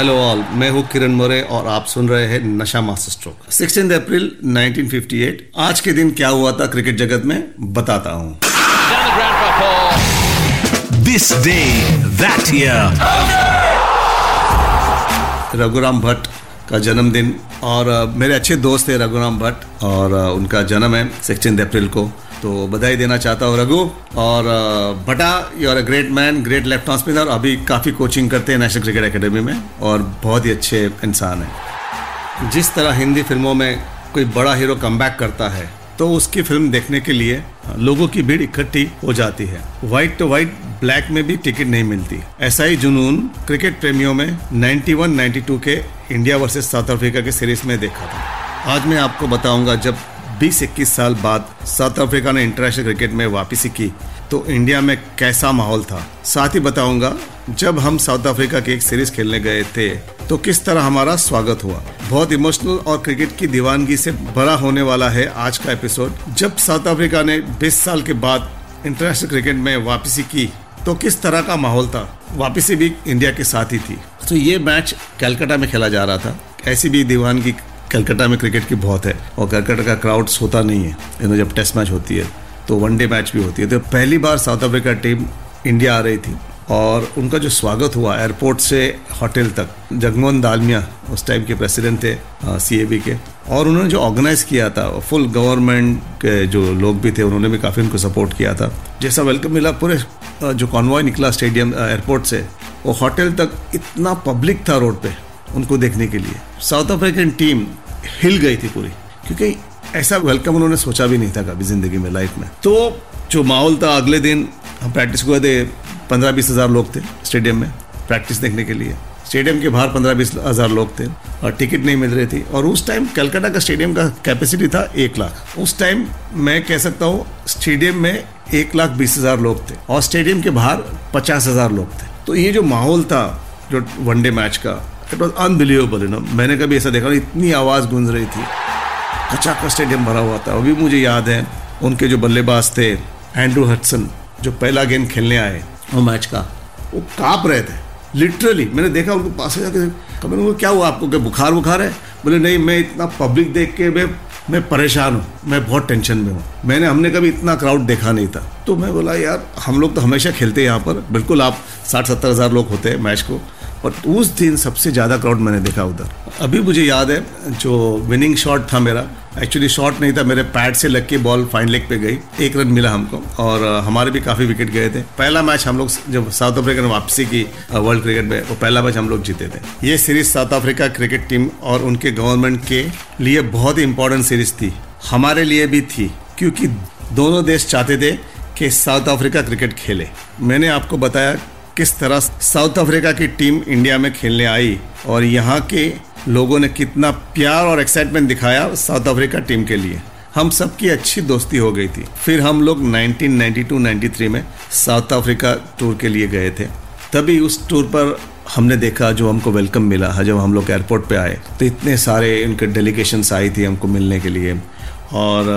Hello all मैं हूँ किरण मोरे और आप सुन रहे हैं नशा मास्टर स्ट्रोक। 16 अप्रैल 1958 आज के दिन क्या हुआ था क्रिकेट जगत में बताता हूँ। This day that year Raghuram Bhatt का जन्मदिन और मेरे अच्छे दोस्त थे रघुराम भट्ट और उनका जन्म है सिक्सटीन अप्रैल को। तो बधाई देना चाहता हूँ रघु। और बटा you are a great man great left house spinner अभी काफ़ी कोचिंग करते हैं नेशनल क्रिकेट एकेडमी में और बहुत ही अच्छे इंसान हैं। जिस तरह हिंदी फ़िल्मों में कोई बड़ा हीरो कमबैक करता है तो उसकी फ़िल्म देखने के लिए लोगों की भीड़ इकट्ठी हो जाती है। व्हाइट टू व्हाइट ब्लैक में भी टिकट नहीं मिलती। ऐसा ही जुनून क्रिकेट प्रेमियों में 91-92 के इंडिया वर्सेस साउथ अफ्रीका के सीरीज़ में देखा था। आज मैं आपको बताऊँगा जब 20-21 साल बाद साउथ अफ्रीका ने इंटरनेशनल क्रिकेट में वापसी की। तो इंडिया में कैसा माहौल था? साथ ही बताऊँगा, जब हम साउथ अफ्रीका की एक सीरीज़ खेलने गए थे तो किस तरह हमारा स्वागत हुआ। बहुत इमोशनल और क्रिकेट की दीवानगी से भरा होने वाला है आज का एपिसोड। जब साउथ अफ्रीका ने 20 साल के बाद इंटरनेशनल क्रिकेट में वापसी की तो किस तरह का माहौल था? वापसी भी इंडिया के साथ ही थी। तो ये मैच कैलकाटा में खेला जा रहा था। ऐसी भी दीवानगी कलकत्ता में क्रिकेट की बहुत है और कलकत्ता का क्राउड्स होता नहीं है। यू जब टेस्ट मैच होती है तो वनडे मैच भी होती है। तो पहली बार साउथ अफ्रीका टीम इंडिया आ रही थी और उनका जो स्वागत हुआ एयरपोर्ट से होटल तक, जगमोहन दालमिया उस टाइम के प्रेसिडेंट थे सीएबी के। और उन्होंने जो ऑर्गेनाइज किया था फुल गवर्नमेंट के जो लोग भी थे, उन्होंने भी काफ़ी उनको सपोर्ट किया था। जैसा वेलकम मिला पूरे जो कॉन्वॉय निकला स्टेडियम एयरपोर्ट से, वो होटल तक इतना पब्लिक था रोड पे। उनको देखने के लिए। साउथ अफ्रीकन टीम हिल गई थी पूरी। क्योंकि ऐसा वेलकम उन्होंने सोचा भी नहीं था कभी ज़िंदगी में लाइफ में। तो जो माहौल था अगले दिन, हम प्रैक्टिस हुए थे पंद्रह बीस हज़ार लोग थे स्टेडियम में प्रैक्टिस देखने के लिए। स्टेडियम के बाहर पंद्रह बीस हज़ार लोग थे और टिकट नहीं मिल रही थी। और उस टाइम कलकत्ता का स्टेडियम का कैपेसिटी था एक लाख। उस टाइम मैं कह सकता हूँ स्टेडियम में एक लाख बीस हज़ार लोग थे और स्टेडियम के बाहर पचास हज़ार लोग थे। तो ये जो माहौल था, जो वनडे मैच का it was unbelievable you know मैंने कभी ऐसा देखा इतनी आवाज़ गूंज रही थी। कचा का स्टेडियम भरा हुआ था। अभी मुझे याद है, उनके जो बल्लेबाज थे एंड्रू हटसन जो पहला गेम खेलने आए वो मैच का, वो काँप रहे थे। लिटरली मैंने देखा, उनको पास जाके कभी उनको क्या हुआ? आपको क्या बुखार बुखार है? बोले, नहीं, मैं इतना पब्लिक देख के मैं मैं परेशान हूँ, मैं बहुत टेंशन में हूँ। मैंने, हमने कभी इतना क्राउड देखा नहीं था। तो मैं बोला, यार, हम लोग तो हमेशा खेलते हैं यहाँ पर। बिल्कुल आप साठ सत्तर हज़ार लोग होते हैं मैच को। और उस दिन सबसे ज़्यादा क्राउड मैंने देखा उधर। अभी मुझे याद है, जो विनिंग शॉट था मेरा एक्चुअली शॉट नहीं था, मेरे पैड से लग के बॉल फाइन लेग पे गई। एक रन मिला हमको और हमारे भी काफ़ी विकेट गए थे। पहला मैच हम लोग जब साउथ अफ्रीका ने वापसी की वर्ल्ड क्रिकेट में, वो पहला मैच हम लोग जीते थे। ये series South Africa cricket team और उनके गवर्नमेंट के लिए बहुत ही इंपॉर्टेंट सीरीज़ थी। हमारे लिए भी थी, क्योंकि दोनों देश चाहते थे कि साउथ अफ्रीका क्रिकेट खेले। मैंने आपको बताया किस तरह साउथ अफ्रीका की टीम इंडिया में खेलने आई और यहाँ के लोगों ने कितना प्यार और एक्साइटमेंट दिखाया साउथ अफ्रीका टीम के लिए। हम सबकी अच्छी दोस्ती हो गई थी। फिर हम लोग 1992-93 में साउथ अफ्रीका टूर के लिए गए थे। तभी उस टूर पर हमने देखा जो हमको वेलकम मिला जब हम लोग एयरपोर्ट पे आए। तो इतने सारे उनके डेलीगेशंस आई थी हमको मिलने के लिए। और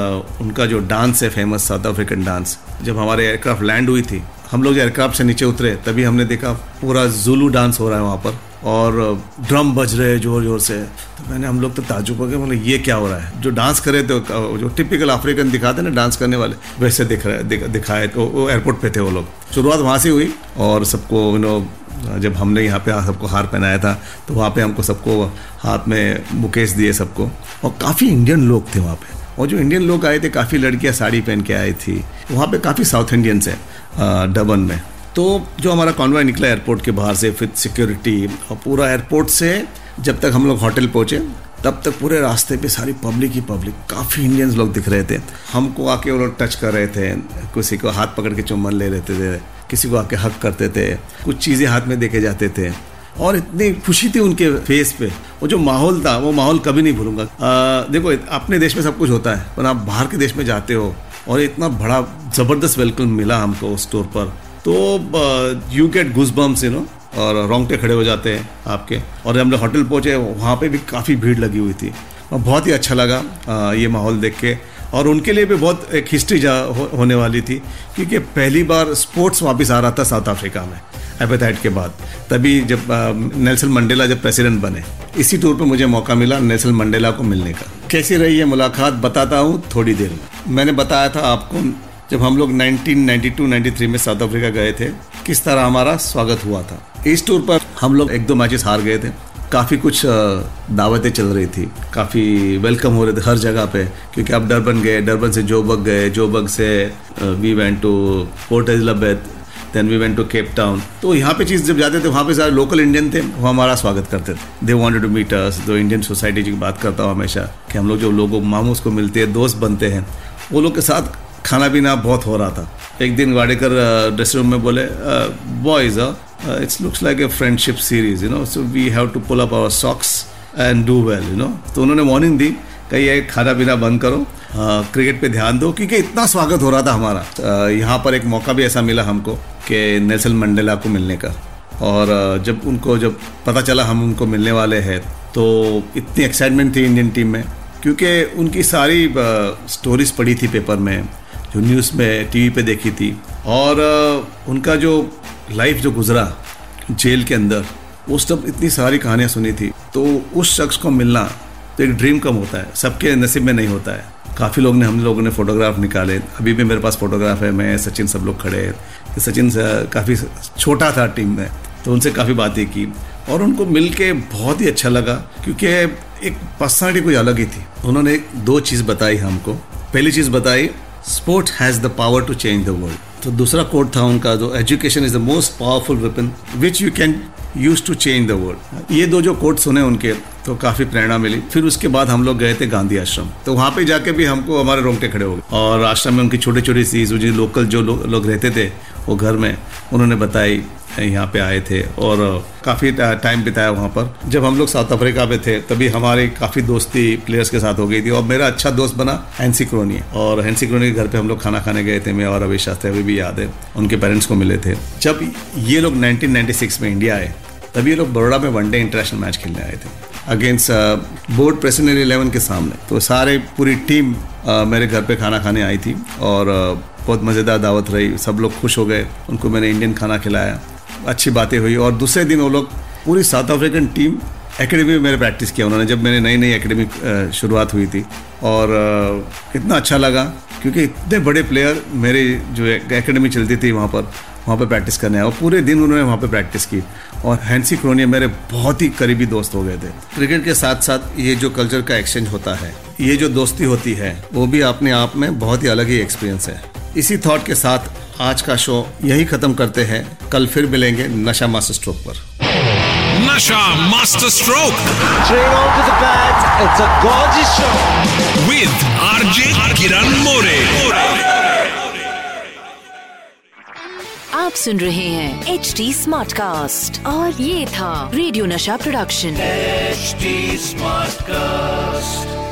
उनका जो डांस है फ़ेमस साउथ अफ्रीकन डांस जब हमारे एयरक्राफ्ट लैंड हुई थी, हम लोग एयरक्राफ्ट से नीचे उतरे, तभी हमने देखा पूरा जुलू डांस हो रहा है वहाँ पर। और ड्रम बज रहे हैं ज़ोर ज़ोर से। तो मैंने हम लोग तो ताजुब हो गए बोले ये क्या हो रहा है? जो डांस करे थे जो टिपिकल अफ्रीकन दिखाते हैं ना डांस करने वाले वैसे दिख रहे दिख, दिखाए तो वो एयरपोर्ट पे थे वो लोग। शुरुआत वहाँ से हुई और सबको यू नो जब हमने यहाँ पे सबको हार पहनाया था तो वहाँ पे हमको सबको हाथ में मुकेश दिए सबको। और काफ़ी इंडियन लोग थे वहाँ पे। और जो इंडियन लोग आए थे काफ़ी लड़कियाँ साड़ी पहन के आई थी। वहाँ पे काफ़ी साउथ इंडियंस हैं डबन में। तो जो हमारा कॉन्वॉय निकला एयरपोर्ट के बाहर से, फिर सिक्योरिटी और पूरा एयरपोर्ट से जब तक हम लोग होटल पहुँचे, तब तक पूरे रास्ते पे सारी पब्लिक ही पब्लिक काफ़ी इंडियंस लोग दिख रहे थे। हमको आके वो लोग टच कर रहे थे, किसी को हाथ पकड़ के चुम्बन ले लेते थे, किसी को आके हक करते थे, कुछ चीज़ें हाथ में देके जाते थे। और इतनी खुशी थी उनके फेस पे। वो जो माहौल था, वो माहौल कभी नहीं भूलूँगा। देखो, अपने देश में सब कुछ होता है, पर आप बाहर के देश में जाते हो, और इतना बड़ा ज़बरदस्त वेलकम मिला हमको उस स्टोर पर। तो you get goosebumps you know और रोंगटे खड़े हो जाते हैं आपके। और हम लोग होटल पहुँचे वहाँ पे भी काफ़ी भीड़ लगी हुई थी। और बहुत ही अच्छा लगा ये माहौल देख के। और उनके लिए भी बहुत एक हिस्ट्री जा हो, होने वाली थी क्योंकि पहली बार स्पोर्ट्स वापस आ रहा था साउथ अफ्रीका में एपेथाइट के बाद। तभी जब नेल्सन मंडेला जब प्रेसिडेंट बने इसी टूर पे मुझे मौका मिला नेल्सन मंडेला को मिलने का। कैसी रही है मुलाकात बताता हूँ थोड़ी देर में। मैंने बताया था आपको जब हम लोग 1992-93 में साउथ अफ्रीका गए थे, किस तरह हमारा स्वागत हुआ था। इस टूर पर हम लोग एक दो मैचेस हार गए थे। काफ़ी कुछ दावतें चल रही थी। काफ़ी वेलकम हो रहे थे हर जगह पे, क्योंकि आप डरबन गए डरबन से जोबक गए जोबक से we went to Port Elizabeth then we went to Cape Town तो यहाँ पे चीज़ जब जाते थे, वहाँ पे सारे लोकल इंडियन थे, वो हमारा स्वागत करते थे। They wanted to meet us Indian society की बात करता हूँ हमेशा, कि हम लोग जो लोगों, मामूस को मिलते हैं, दोस्त बनते हैं, वो लोग के साथ खाना पीना बहुत हो रहा था। एक दिन वाडेकर ड्रेसिंग रूम में बोले boys it's looks like a friendship series you know so we have to pull up our socks and do well you know तो उन्होंने वार्निंग दी कि ये खाना पीना बंद करो क्रिकेट पे ध्यान दो, क्योंकि इतना स्वागत हो रहा था हमारा। यहाँ पर एक मौका भी ऐसा मिला हमको कि नेल्सन मंडेला को मिलने का। और जब उनको, जब पता चला हम उनको मिलने वाले हैं तो इतनी एक्साइटमेंट थी इंडियन टीम में, क्योंकि उनकी सारी स्टोरीज पढ़ी थी पेपर में। जो न्यूज़ में टीवी पे देखी थी। और उनका जो लाइफ जो गुजरा जेल के अंदर उस तब इतनी सारी कहानियाँ सुनी थी। तो उस शख्स को मिलना तो एक ड्रीम कम होता है। सबके नसीब में नहीं होता है। काफ़ी लोग ने, हम लोगों ने फोटोग्राफ निकाले। अभी भी मेरे पास फोटोग्राफ है। मैं, सचिन सब लोग खड़े हैं। सचिन काफ़ी छोटा था टीम में तो उनसे काफ़ी बातें की। और उनको मिल के बहुत ही अच्छा लगा, क्योंकि एक पर्सनालिटी कोई अलग ही थी। उन्होंने दो चीज़ बताई हमको। पहली चीज़ बताई sport has the power to change the world तो दूसरा कोट था उनका जो education is the most powerful weapon which you can use to change the world ये दो जो कोट सुने उनके तो काफ़ी प्रेरणा मिली। फिर उसके बाद हम लोग गए थे गांधी आश्रम। तो वहाँ पे जाके भी हमको हमारे रोंगटे खड़े हो गए। और आश्रम में उनकी छोटी छोटी चीज़ लोकल जो लो, लोग रहते थे वो घर में उन्होंने बताई यहाँ पे आए थे और काफ़ी टाइम बिताया वहाँ पर। जब हम लोग साउथ अफ्रीका में थे तभी हमारी काफ़ी दोस्ती प्लेयर्स के साथ हो गई थी और मेरा अच्छा दोस्त बना हैंसी क्रोनी और हैंसी क्रोनी के घर पे हम लोग खाना खाने गए थे मैं और अभी शास्त्री अभी भी याद है उनके पेरेंट्स को मिले थे। जब ये लोग 1996 में इंडिया आए तभी ये लोग बड़ोड़ा में वनडे इंटरनेशनल मैच खेलने आए थे अगेंस्ट बोर्ड प्रेसिडेंट इलेवन के सामने। तो सारे पूरी टीम uh, मेरे घर पे खाना खाने आई थी और uh, बहुत मज़ेदार दावत रही सब लोग खुश हो गए उनको मैंने इंडियन खाना खिलाया। अच्छी बातें हुई और दूसरे दिन वो लोग पूरी साउथ अफ्रीकन टीम एकेडमी में मेरे प्रैक्टिस किया उन्होंने, जब मैंने नई नई एकेडमी शुरुआत हुई थी। और इतना अच्छा लगा, क्योंकि इतने बड़े प्लेयर मेरे जो एकेडमी चलती थी वहाँ पर वहाँ पर प्रैक्टिस करने आए और पूरे दिन उन्होंने वहाँ पर प्रैक्टिस की। और हैंसी क्रोनिया मेरे बहुत ही करीबी दोस्त हो गए थे। क्रिकेट के साथ साथ ये जो कल्चर का एक्सचेंज होता है, ये जो दोस्ती होती है, वो भी अपने आप में बहुत ही अलग ही एक्सपीरियंस है। इसी थॉट के साथ आज का शो यही खत्म करते हैं। कल फिर मिलेंगे नशा मास्टर स्ट्रोक पर। Nasha master stroke. With RJ Kiran More आप सुन रहे हैं एच डी स्मार्ट कास्ट और ये था रेडियो नशा प्रोडक्शन एच स्मार्ट कास्ट